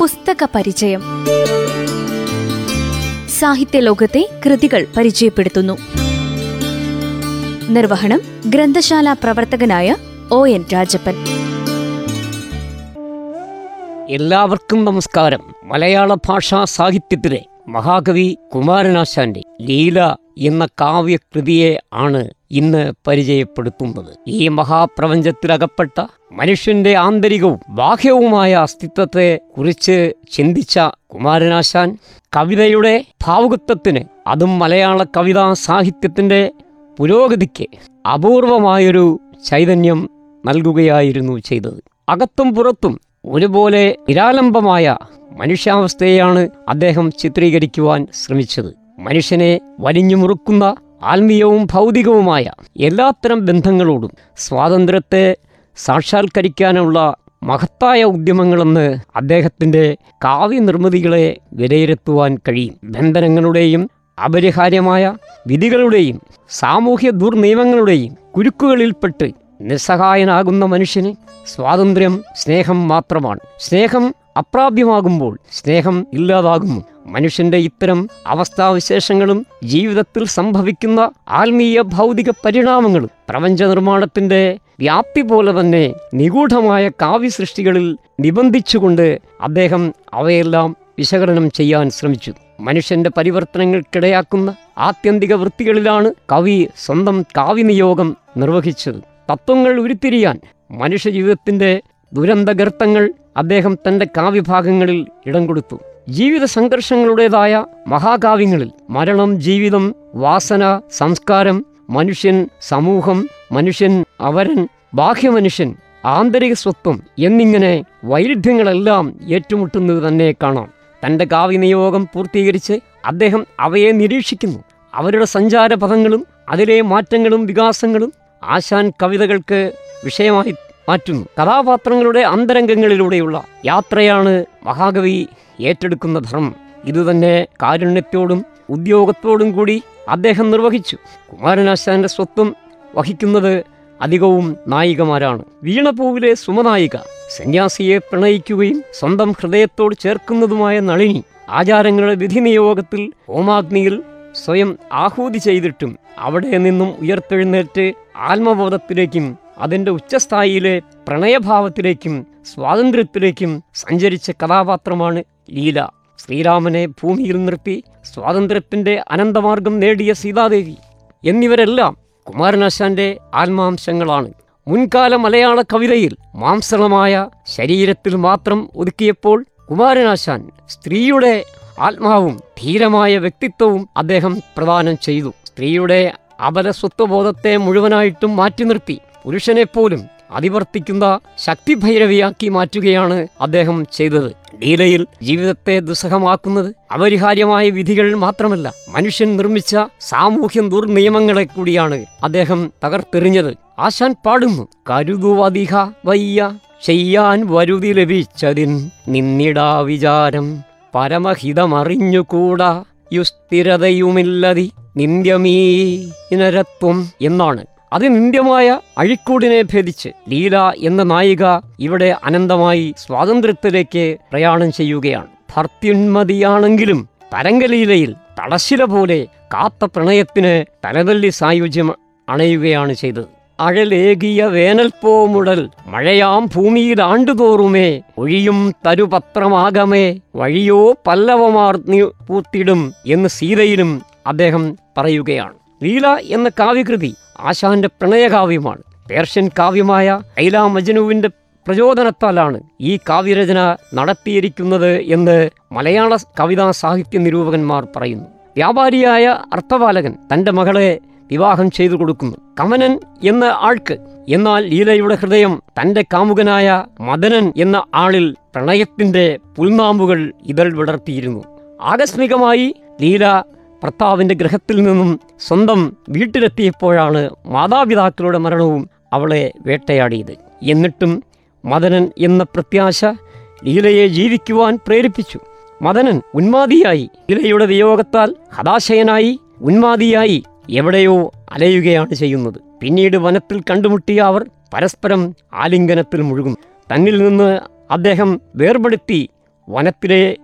പുസ്തക പരിചയം. സാഹിത്യലോകത്തെ കൃതികൾ പരിചയപ്പെടുത്തുന്നു. നിർവഹണം ഗ്രന്ഥശാല പ്രവർത്തകനായ ഒ എൻ രാജപ്പൻ. എല്ലാവർക്കും നമസ്കാരം. മലയാള ഭാഷാ സാഹിത്യത്തിലെ മഹാകവി കുമാരനാശാന്റെ ലീല എന്ന കാവ്യകൃതിയെ ആണ് ഇന്ന് പരിചയപ്പെടുത്തുന്നത്. ഈ മഹാപ്രപഞ്ചത്തിലകപ്പെട്ട മനുഷ്യന്റെ ആന്തരികവും ബാഹ്യവുമായ അസ്തിത്വത്തെ കുറിച്ച് ചിന്തിച്ച കുമാരനാശാൻ കവിതയുടെ ഭാവുകത്വത്തിന് അതും മലയാള കവിതാ സാഹിത്യത്തിന്റെ പുരോഗതിക്ക് അപൂർവമായൊരു ചൈതന്യം നൽകുകയായിരുന്നു ചെയ്തത്. അകത്തും പുറത്തും ഒരുപോലെ നിരാലംബമായ മനുഷ്യാവസ്ഥയെയാണ് അദ്ദേഹം ചിത്രീകരിക്കുവാൻ ശ്രമിച്ചത്. മനുഷ്യനെ വലിഞ്ഞു മുറുക്കുന്ന ആത്മീയവും ഭൗതികവുമായ എല്ലാത്തരം ബന്ധങ്ങളോടും സ്വാതന്ത്ര്യത്തെ സാക്ഷാത്കരിക്കാനുള്ള മഹത്തായ ഉദ്യമങ്ങളെന്ന് അദ്ദേഹത്തിന്റെ കാവ്യനിർമ്മിതികളെ വിലയിരുത്തുവാൻ കഴിയും. ബന്ധനങ്ങളുടെയും അപരിഹാര്യമായ വിധികളുടെയും സാമൂഹ്യ ദുർനിയമങ്ങളുടെയും കുരുക്കുകളിൽപ്പെട്ട് നിസ്സഹായനാകുന്ന മനുഷ്യന് സ്വാതന്ത്ര്യം സ്നേഹം മാത്രമാണ്. സ്നേഹം അപ്രാപ്യമാകുമ്പോൾ സ്നേഹം ഇല്ലാതാകുന്നു. മനുഷ്യന്റെ ഇത്തരം അവസ്ഥാവിശേഷങ്ങളും ജീവിതത്തിൽ സംഭവിക്കുന്ന ആത്മീയ ഭൗതിക പരിണാമങ്ങളും പ്രപഞ്ച നിർമ്മാണത്തിന്റെ വ്യാപ്തി പോലെ തന്നെ നിഗൂഢമായ കാവ്യസൃഷ്ടികളിൽ നിബന്ധിച്ചുകൊണ്ട് അദ്ദേഹം അവയെല്ലാം വിശകലനം ചെയ്യാൻ ശ്രമിച്ചു. മനുഷ്യന്റെ പരിവർത്തനങ്ങൾക്കിടയാക്കുന്ന ആത്യന്തിക വൃത്തികളിലാണ് കവി സ്വന്തം കാവ്യനിയോഗം നിർവഹിച്ചത്. തത്വങ്ങൾ ഉരുത്തിരിയാൻ മനുഷ്യ മനുഷ്യജീവിതത്തിന്റെ ദുരന്തഗർത്തങ്ങൾ അദ്ദേഹം തന്റെ കാവ്യഭാഗങ്ങളിൽ ഇടം കൊടുത്തു. ജീവിത സംഘർഷങ്ങളുടേതായ മഹാകാവ്യങ്ങളിൽ മരണം ജീവിതം വാസന സംസ്കാരം മനുഷ്യൻ സമൂഹം മനുഷ്യൻ അവരൻ ബാഹ്യമനുഷ്യൻ ആന്തരിക സ്വത്വം എന്നിങ്ങനെ വൈരുദ്ധ്യങ്ങളെല്ലാം ഏറ്റുമുട്ടുന്നത് തന്നെ കാണാം. തന്റെ കാവ്യനിയോഗം പൂർത്തീകരിച്ച് അദ്ദേഹം അവയെ നിരീക്ഷിക്കുന്നു. അവരുടെ സഞ്ചാരപഥങ്ങളും അതിലെ മാറ്റങ്ങളും വികാസങ്ങളും ആശാൻ കവിതകൾക്ക് വിഷയമായി മാറ്റുന്നു. കഥാപാത്രങ്ങളുടെ അന്തരംഗങ്ങളിലൂടെയുള്ള യാത്രയാണ് മഹാകവി ഏറ്റെടുക്കുന്ന ധർമ്മം. ഇതുതന്നെ കാരുണ്യത്തോടും ഉദ്യോഗത്തോടും കൂടി അദ്ദേഹം നിർവഹിച്ചു. കുമാരനാശാന്റെ സ്വത്വം വഹിക്കുന്നത് അധികവും നായികമാരാണ്. വീണപൂവിലെ സുമനായിക സന്യാസിയെ പ്രണയിക്കുകയും സ്വന്തം ഹൃദയത്തോട് ചേർക്കുന്നതുമായ നളിനി ആചാരങ്ങളുടെ വിധിനിയോഗത്തിൽ ഹോമാഗ്നിയിൽ സ്വയം ആഹൂതി ചെയ്തിട്ടും അവിടെ നിന്നും ഉയർത്തെഴുന്നേറ്റ് ആത്മബോധത്തിലേക്കും അതിന്റെ ഉച്ചസ്ഥായിയിലെ പ്രണയഭാവത്തിലേക്കും സ്വാതന്ത്ര്യത്തിലേക്കും സഞ്ചരിച്ച കഥാപാത്രമാണ് ലീല. ശ്രീരാമനെ ഭൂമിയിൽ നിർത്തി സ്വാതന്ത്ര്യത്തിന്റെ അനന്തമാർഗം നേടിയ സീതാദേവി എന്നിവരെല്ലാം കുമാരനാശാന്റെ ആത്മാംശങ്ങളാണ്. മുൻകാല മലയാള കവിതയിൽ മാംസളമായ ശരീരത്തിൽ മാത്രം ഒതുക്കിയപ്പോൾ കുമാരനാശാൻ സ്ത്രീയുടെ ആത്മാവും ധീരമായ വ്യക്തിത്വവും അദ്ദേഹം പ്രദാനം ചെയ്തു. സ്ത്രീയുടെ അബല സ്വത്വബോധത്തെ മുഴുവനായിട്ടും മാറ്റി നിർത്തി. പുരുഷനെപ്പോലും അതിവർത്തിക്കുന്ന ശക്തി ഭൈരവിയാക്കി മാറ്റുകയാണ് അദ്ദേഹം ചെയ്തത്. ലീലയിൽ ജീവിതത്തെ ദുസ്സഹമാക്കുന്നത് അപരിഹാര്യമായ വിധികൾ മാത്രമല്ല മനുഷ്യൻ നിർമ്മിച്ച സാമൂഹ്യ ദുർനിയമങ്ങളെ കൂടിയാണ് അദ്ദേഹം തകർത്തെറിഞ്ഞത്. ആശാൻ പാടുന്നു കരുതുവതിഹ വയ്യ ചെയ്യാൻ വരുതി ലഭിച്ചതിൻ നിന്നിടാ വിചാരം പരമഹിതമറിഞ്ഞുകൂടാ യുസ്ഥിരതയുമില്ലതി നിന്ദ്യമീനരത്വം എന്നാണ് അതിനിന്ദ്യമായ അഴിക്കൂടിനെ ഭേദിച്ച് ലീല എന്ന നായിക ഇവിടെ അനന്തമായി സ്വാതന്ത്ര്യത്തിലേക്ക് പ്രയാണം ചെയ്യുകയാണ്. ഭർത്യുന്മതിയാണെങ്കിലും തരംഗലീലയിൽ തടശില പോലെ കാത്ത പ്രണയത്തിന് തലതല്ലി സായുജ്യം അണയുകയാണ് ചെയ്തത്. അഴലേകിയ വേനൽപ്പോമുടൽ മഴയാം ഭൂമിയിൽ ആണ്ടുതോറുമേ ഒഴിയും തരുപത്രമാകമേ വഴിയോ പല്ലവമാർ പൂത്തിടും എന്ന് സീതയിലും അദ്ദേഹം പറയുകയാണ്. ലീല എന്ന കാവ്യകൃതി ആശാന്റെ പ്രണയകാവ്യമാണ്. പേർഷ്യൻ കാവ്യമായ ഐല മജനുവിന്റെ പ്രചോദനത്താലാണ് ഈ കാവ്യരചന നടത്തിയിരിക്കുന്നത് എന്ന് മലയാള കവിതാ സാഹിത്യ നിരൂപകന്മാർ പറയുന്നു. വ്യാപാരിയായ അർത്ഥപാലകൻ തന്റെ മകളെ വിവാഹം ചെയ്തു കൊടുക്കുന്നു. കമനൻ എന്ന ആൾക്ക് എന്നാൽ ലീലയുടെ ഹൃദയം തന്റെ കാമുകനായ മദനൻ എന്ന ആളിൽ പ്രണയത്തിന്റെ പുൽനാമ്പുകൾ ഇതൾ വിടർത്തിയിരുന്നു. ആകസ്മികമായി ലീല ഭർത്താവിന്റെ ഗ്രഹത്തിൽ നിന്നും സ്വന്തം വീട്ടിലെത്തിയപ്പോഴാണ് മാതാപിതാക്കളുടെ മരണവും അവളെ വേട്ടയാടിയത്. എന്നിട്ടും മദനൻ എന്ന പ്രത്യാശ ലീലയെ ജീവിക്കുവാൻ പ്രേരിപ്പിച്ചു. മദനൻ ഉന്മാദിയായി. ലീലയുടെ വിയോഗത്താൽ ഹതാശയനായി ഉന്മാദിയായി എവിടെയോ അലയുകയാണ് ചെയ്യുന്നത്. പിന്നീട് വനത്തിൽ കണ്ടുമുട്ടിയ അവർ പരസ്പരം ആലിംഗനത്തിൽ മുഴുകും. തന്നിൽ നിന്ന് അദ്ദേഹം വേർപെടുത്തി വനത്തിലെ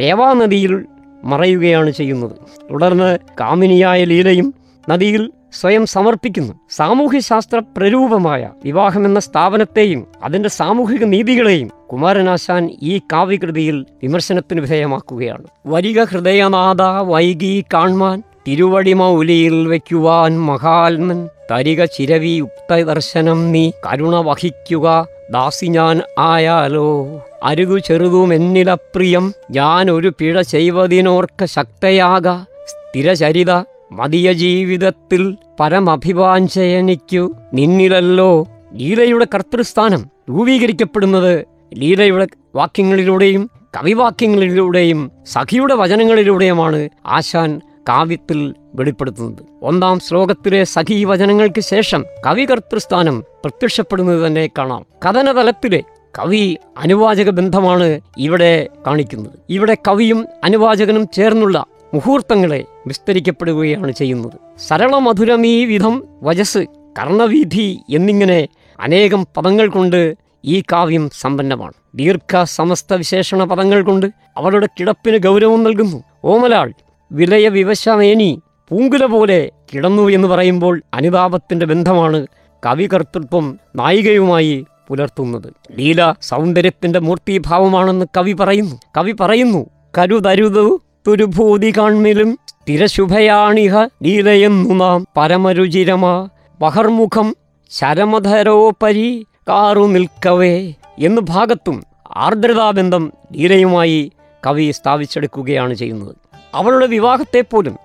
രേവാനദിയിൽ മറയുകയാണ് ചെയ്യുന്നത്. തുടർന്ന് കാമിനിയായ ലീലയും നദിയിൽ സ്വയം സമർപ്പിക്കുന്നു. സാമൂഹ്യശാസ്ത്ര പ്രരൂപമായ വിവാഹം എന്ന സ്ഥാപനത്തെയും അതിന്റെ സാമൂഹിക നീതികളെയും കുമാരനാശാൻ ഈ കാവ്യകൃതിയിൽ വിമർശനത്തിന് വിധേയമാക്കുകയാണ്. വരിക ഹൃദയനാഥ വൈകി കാൺമാൻ തിരുവടിമൗലിയിൽ വയ്ക്കുവാൻ മഹാത്മൻ തരിക ചിരവി യുക്ത ദർശനം നീ കരുണ വഹിക്കുക. ദാസി ഞാൻ ആയാലോ? അരുകു ചെറുതുമെന്നിലപ്രിയം ഞാൻ ഒരു പിഴ ചെയ്വതിനോർക്ക ശക്തയാക. സ്ഥിരചരിത മതിയ ജീവിതത്തിൽ പരമഭിവാഞ്ചയനിക്കു നിന്നിലല്ലോ? ലീലയുടെ കർത്തൃസ്ഥാനം രൂപീകരിക്കപ്പെടുന്നത് ലീലയുടെ വാക്യങ്ങളിലൂടെയും കവിവാക്യങ്ങളിലൂടെയും സഖിയുടെ വചനങ്ങളിലൂടെയുമാണ്. ആശാൻ കാവ്യത്തിൽ വെളിപ്പെടുത്തുന്നത്. ഒന്നാം ശ്ലോകത്തിലെ സഖീ വചനങ്ങൾക്ക് ശേഷം കവി കർത്തൃസ്ഥാനം പ്രത്യക്ഷപ്പെടുന്നത് തന്നെ കാണാം. കഥനതലത്തിലെ കവി അനുവാചക ബന്ധമാണ് ഇവിടെ കാണിക്കുന്നത്. ഇവിടെ കവിയും അനുവാചകനും ചേർന്നുള്ള മുഹൂർത്തങ്ങളെ വിസ്തരിക്കപ്പെടുകയാണ് ചെയ്യുന്നത്. സരളമധുരമീ വിധം വജസ് കർണവീധി എന്നിങ്ങനെ അനേകം പദങ്ങൾ കൊണ്ട് ഈ കാവ്യം സമ്പന്നമാണ്. ദീർഘ സമസ്ത വിശേഷണ പദങ്ങൾ കൊണ്ട് അവളുടെ കിടപ്പിന് ഗൗരവം നൽകുന്നു. ഓമലാൾ വിലയ വിവശമേനി പൂങ്കുല പോലെ കിടന്നു എന്ന് പറയുമ്പോൾ അനുതാപത്തിന്റെ ബന്ധമാണ് കവികർത്തൃത്വം നായികയുമായി പുലർത്തുന്നത്. ലീല സൗന്ദര്യത്തിന്റെ മൂർത്തിഭാവമാണെന്ന് കവി പറയുന്നു. കവി പറയുന്നു കരുതരുതു തുരുഭൂതി കാൺമിലും സ്ഥിരശുഭയാണിഹ ലീലയെന്നു നാം പരമരുചിരമാ. ബഹർമുഖം ശരമധരോപരി കാറു നിൽക്കവേ എന്നു ഭാഗത്തും ആർദ്രതാബന്ധം ലീലയുമായി കവി സ്ഥാപിച്ചെടുക്കുകയാണ് ചെയ്യുന്നത്. അവളുടെ വിവാഹത്തെപ്പോലും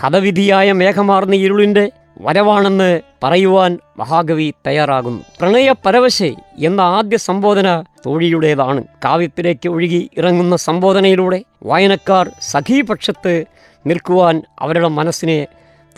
ഹതവിധിയായ മേഘമാർന്ന ഇരുളിന്റെ വരവാണെന്ന് പറയുവാൻ മഹാകവി തയ്യാറാകുന്നു. പ്രണയ പരവശേ എന്ന ആദ്യ സംബോധന തോഴിയുടേതാണ് കാവ്യത്തിലേക്ക് ഒഴുകി ഇറങ്ങുന്ന സംബോധനയിലൂടെ വായനക്കാർ സഖീപക്ഷത്ത് നിൽക്കുവാൻ അവരുടെ മനസ്സിനെ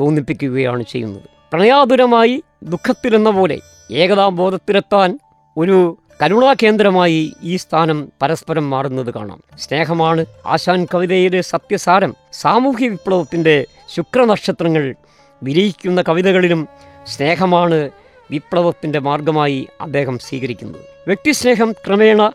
തോന്നിപ്പിക്കുകയാണ് ചെയ്യുന്നത്. പ്രണയാതുരമായി ദുഃഖത്തിലെന്ന പോലെ ഏകതാബോധത്തിലെത്താൻ ഒരു കരുണാകേന്ദ്രമായി ഈ സ്ഥാനം പരസ്പരം മാറുന്നത് കാണാം. സ്നേഹമാണ് ആശാൻ കവിതയിലെ സത്യസാരം. സാമൂഹ്യ വിപ്ലവത്തിന്റെ ശുക്രനക്ഷത്രങ്ങൾ വിരയിക്കുന്ന കവിതകളിലും സ്നേഹമാണ് വിപ്ലവത്തിന്റെ മാർഗമായി അദ്ദേഹം സ്വീകരിക്കുന്നത്. വ്യക്തിസ്നേഹം ക്രമേണ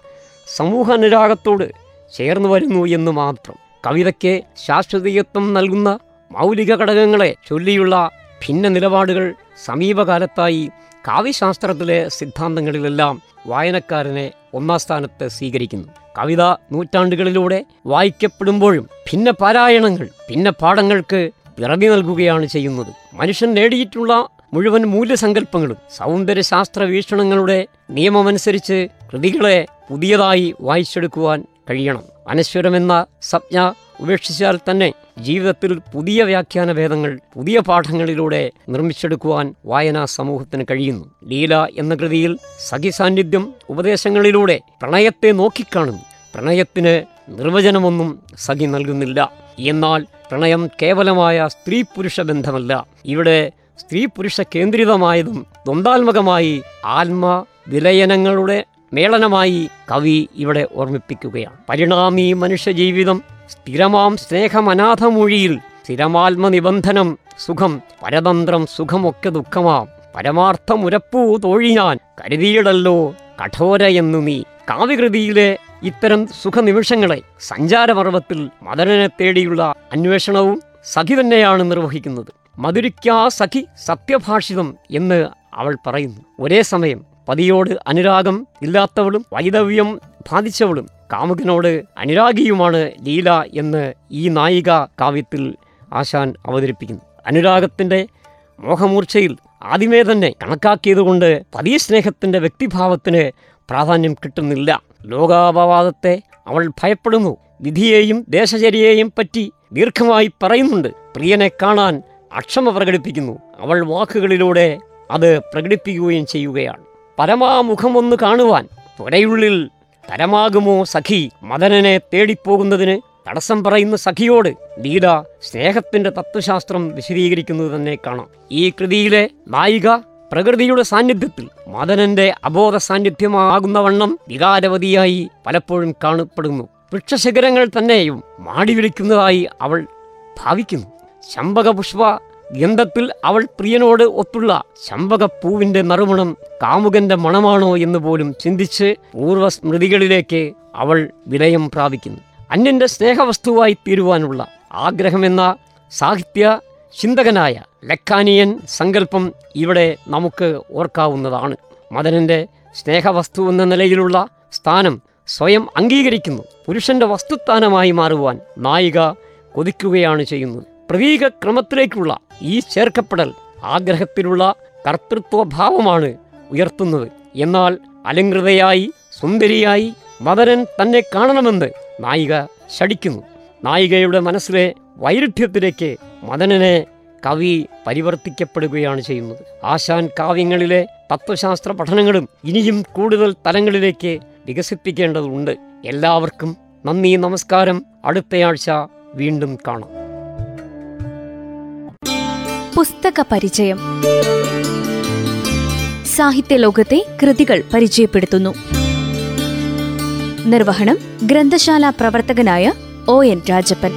സമൂഹ അനുരാഗത്തോട് ചേർന്നു വരുന്നു എന്ന് മാത്രം. കവിതയ്ക്ക് ശാശ്വതീയത്വം നൽകുന്ന മൗലിക ഘടകങ്ങളെ ചൊല്ലിയുള്ള ഭിന്ന നിലപാടുകൾ സമീപകാലത്തായി കാവ്യശാസ്ത്രത്തിലെ സിദ്ധാന്തങ്ങളിലെല്ലാം വായനക്കാരനെ ഒന്നാം സ്ഥാനത്ത് സ്വീകരിക്കുന്നു. കവിത നൂറ്റാണ്ടുകളിലൂടെ വായിക്കപ്പെടുമ്പോഴും ഭിന്ന പാരായണങ്ങൾ ഭിന്ന പാഠങ്ങൾക്ക് പിറവി നൽകുകയാണ് ചെയ്യുന്നത്. മനുഷ്യൻ നേടിയിട്ടുള്ള മുഴുവൻ മൂല്യസങ്കല്പങ്ങളും സൗന്ദര്യശാസ്ത്ര വീക്ഷണങ്ങളുടെ നിയമമനുസരിച്ച് കൃതികളെ പുതിയതായി വായിച്ചെടുക്കുവാൻ കഴിയണം. അനശ്വരമെന്ന സംജ്ഞ ഉപേക്ഷിച്ചാൽ തന്നെ ജീവിതത്തിൽ പുതിയ വ്യാഖ്യാന ഭേദങ്ങൾ പുതിയ പാഠങ്ങളിലൂടെ നിർമ്മിച്ചെടുക്കുവാൻ വായനാ സമൂഹത്തിന് കഴിയുന്നു. ലീല എന്ന കൃതിയിൽ സഖി സാന്നിധ്യം ഉപദേശങ്ങളിലൂടെ പ്രണയത്തെ നോക്കിക്കാണുന്നു. പ്രണയത്തിന് നിർവചനമൊന്നും സഖി നൽകുന്നില്ല. എന്നാൽ പ്രണയം കേവലമായ സ്ത്രീ പുരുഷ ബന്ധമല്ല. ഇവിടെ സ്ത്രീ പുരുഷ കേന്ദ്രിതമായതും ദ്വന്ദ്വാത്മകമായി ആത്മ വിലയനങ്ങളുടെ മേളനമായി കവി ഇവിടെ ഓർമ്മിപ്പിക്കുകയാണ്. പരിണാമി മനുഷ്യജീവിതം സ്ഥിരമാം സ്നേഹമനാഥമൊഴിയിൽ സ്ഥിരമാത്മനിബന്ധനം സുഖം പരതന്ത്രം സുഖമൊക്കെ ദുഃഖമാം. പരമാർത്ഥമുരപ്പൂ തോഴിയാൻ കരുതിയിടല്ലോ കഠോരയെന്നു നീ. കാവ്യകൃതിയിലെ ഇത്തരം സുഖനിമിഷങ്ങളെ സഞ്ചാരപർവത്തിൽ മദനനെ തേടിയുള്ള അന്വേഷണവും സഖി തന്നെയാണ് നിർവഹിക്കുന്നത്. മധുരിക്കാ സഖി സത്യഭാഷിതം എന്ന് അവൾ പറയുന്നു. ഒരേ സമയം പതിയോട് അനുരാഗം ഇല്ലാത്തവളും വൈദവ്യം ബാധിച്ചവളും കാമുകനോട് അനുരാഗിയുമാണ് ലീല എന്ന് ഈ നായിക കാവ്യത്തിൽ ആശാൻ അവതരിപ്പിക്കുന്നു. അനുരാഗത്തിന്റെ മോഹമൂർച്ചയിൽ ആദ്യമേ തന്നെ കണക്കാക്കിയതുകൊണ്ട് പതിയ സ്നേഹത്തിന്റെ വ്യക്തിഭാവത്തിന് പ്രാധാന്യം കിട്ടുന്നില്ല. ലോകാപവാദത്തെ അവൾ ഭയപ്പെടുന്നു. വിധിയെയും ദേശചര്യയെയും പറ്റി ദീർഘമായി പറയുന്നുണ്ട്. പ്രിയനെ കാണാൻ അക്ഷമ പ്രകടിപ്പിക്കുന്നു. അവൾ വാക്കുകളിലൂടെ അത് പ്രകടിപ്പിക്കുകയും ചെയ്യുകയാണ്. പരമാമുഖമൊന്ന് കാണുവാൻ ത്വരയുള്ളിൽ തരമാകുമോ സഖി? മദനനെ തേടിപ്പോകുന്നതിന് തടസ്സം പറയുന്ന സഖിയോട് ലീല സ്നേഹത്തിന്റെ തത്വശാസ്ത്രം വിശദീകരിക്കുന്നത് തന്നെ കാണാം. ഈ കൃതിയിലെ നായിക പ്രകൃതിയുടെ സാന്നിധ്യത്തിൽ മദനന്റെ അബോധ സാന്നിധ്യമാകുന്ന വണ്ണം വികാരവതിയായി പലപ്പോഴും കാണപ്പെടുന്നു. വൃക്ഷശിഖരങ്ങൾ തന്നെയും മാടി വിളിക്കുന്നതായി അവൾ ഭാവിക്കുന്നു. ചമ്പകപുഷ്പ ഗന്ധത്തിൽ അവൾ പ്രിയനോട് ഒത്തുള്ള ശമ്പകപ്പൂവിന്റെ നറുമണം കാമുകന്റെ മണമാണോ എന്ന് പോലും ചിന്തിച്ച് പൂർവസ്മൃതികളിലേക്ക് അവൾ വിലയം പ്രാപിക്കുന്നു. അന്യന്റെ സ്നേഹവസ്തുവായി തീരുവാനുള്ള ആഗ്രഹമെന്ന സാഹിത്യ ചിന്തകനായ ലക്കാനിയൻ സങ്കല്പം ഇവിടെ നമുക്ക് ഓർക്കാവുന്നതാണ്. മദനന്റെ സ്നേഹവസ്തു എന്ന നിലയിലുള്ള സ്ഥാനം സ്വയം അംഗീകരിക്കുന്നു. പുരുഷന്റെ വസ്തുസ്ഥാനമായി മാറുവാൻ നായിക കൊതിക്കുകയാണ് ചെയ്യുന്നത്. പ്രതീക ക്രമത്തിലേക്കുള്ള ഈ ചേർക്കപ്പെടൽ ആഗ്രഹത്തിലുള്ള കർത്തൃത്വഭാവമാണ് ഉയർത്തുന്നത്. എന്നാൽ അലങ്കൃതയായി സുന്ദരിയായി മദനൻ തന്നെ കാണണമെന്ന് നായിക ശടിക്കുന്നു നായികയുടെ മനസ്സിലെ വൈരുദ്ധ്യത്തിലേക്ക് മദനനെ കവി പരിവർത്തിക്കപ്പെടുകയാണ് ചെയ്യുന്നത്. ആശാൻ കാവ്യങ്ങളിലെ തത്വശാസ്ത്ര പഠനങ്ങളും ഇനിയും കൂടുതൽ തലങ്ങളിലേക്ക് വികസിപ്പിക്കേണ്ടതുണ്ട്. എല്ലാവർക്കും നന്ദി നമസ്കാരം. അടുത്തയാഴ്ച വീണ്ടും കാണാം. പുസ്തക പരിചയം സാഹിത്യ ലോകത്തെ കൃതികൾ പരിചയപ്പെടുത്തുന്നു. നിർവഹണം ഗ്രന്ഥശാല പ്രവർത്തകനായ ഒ എൻ രാജപ്പൻ.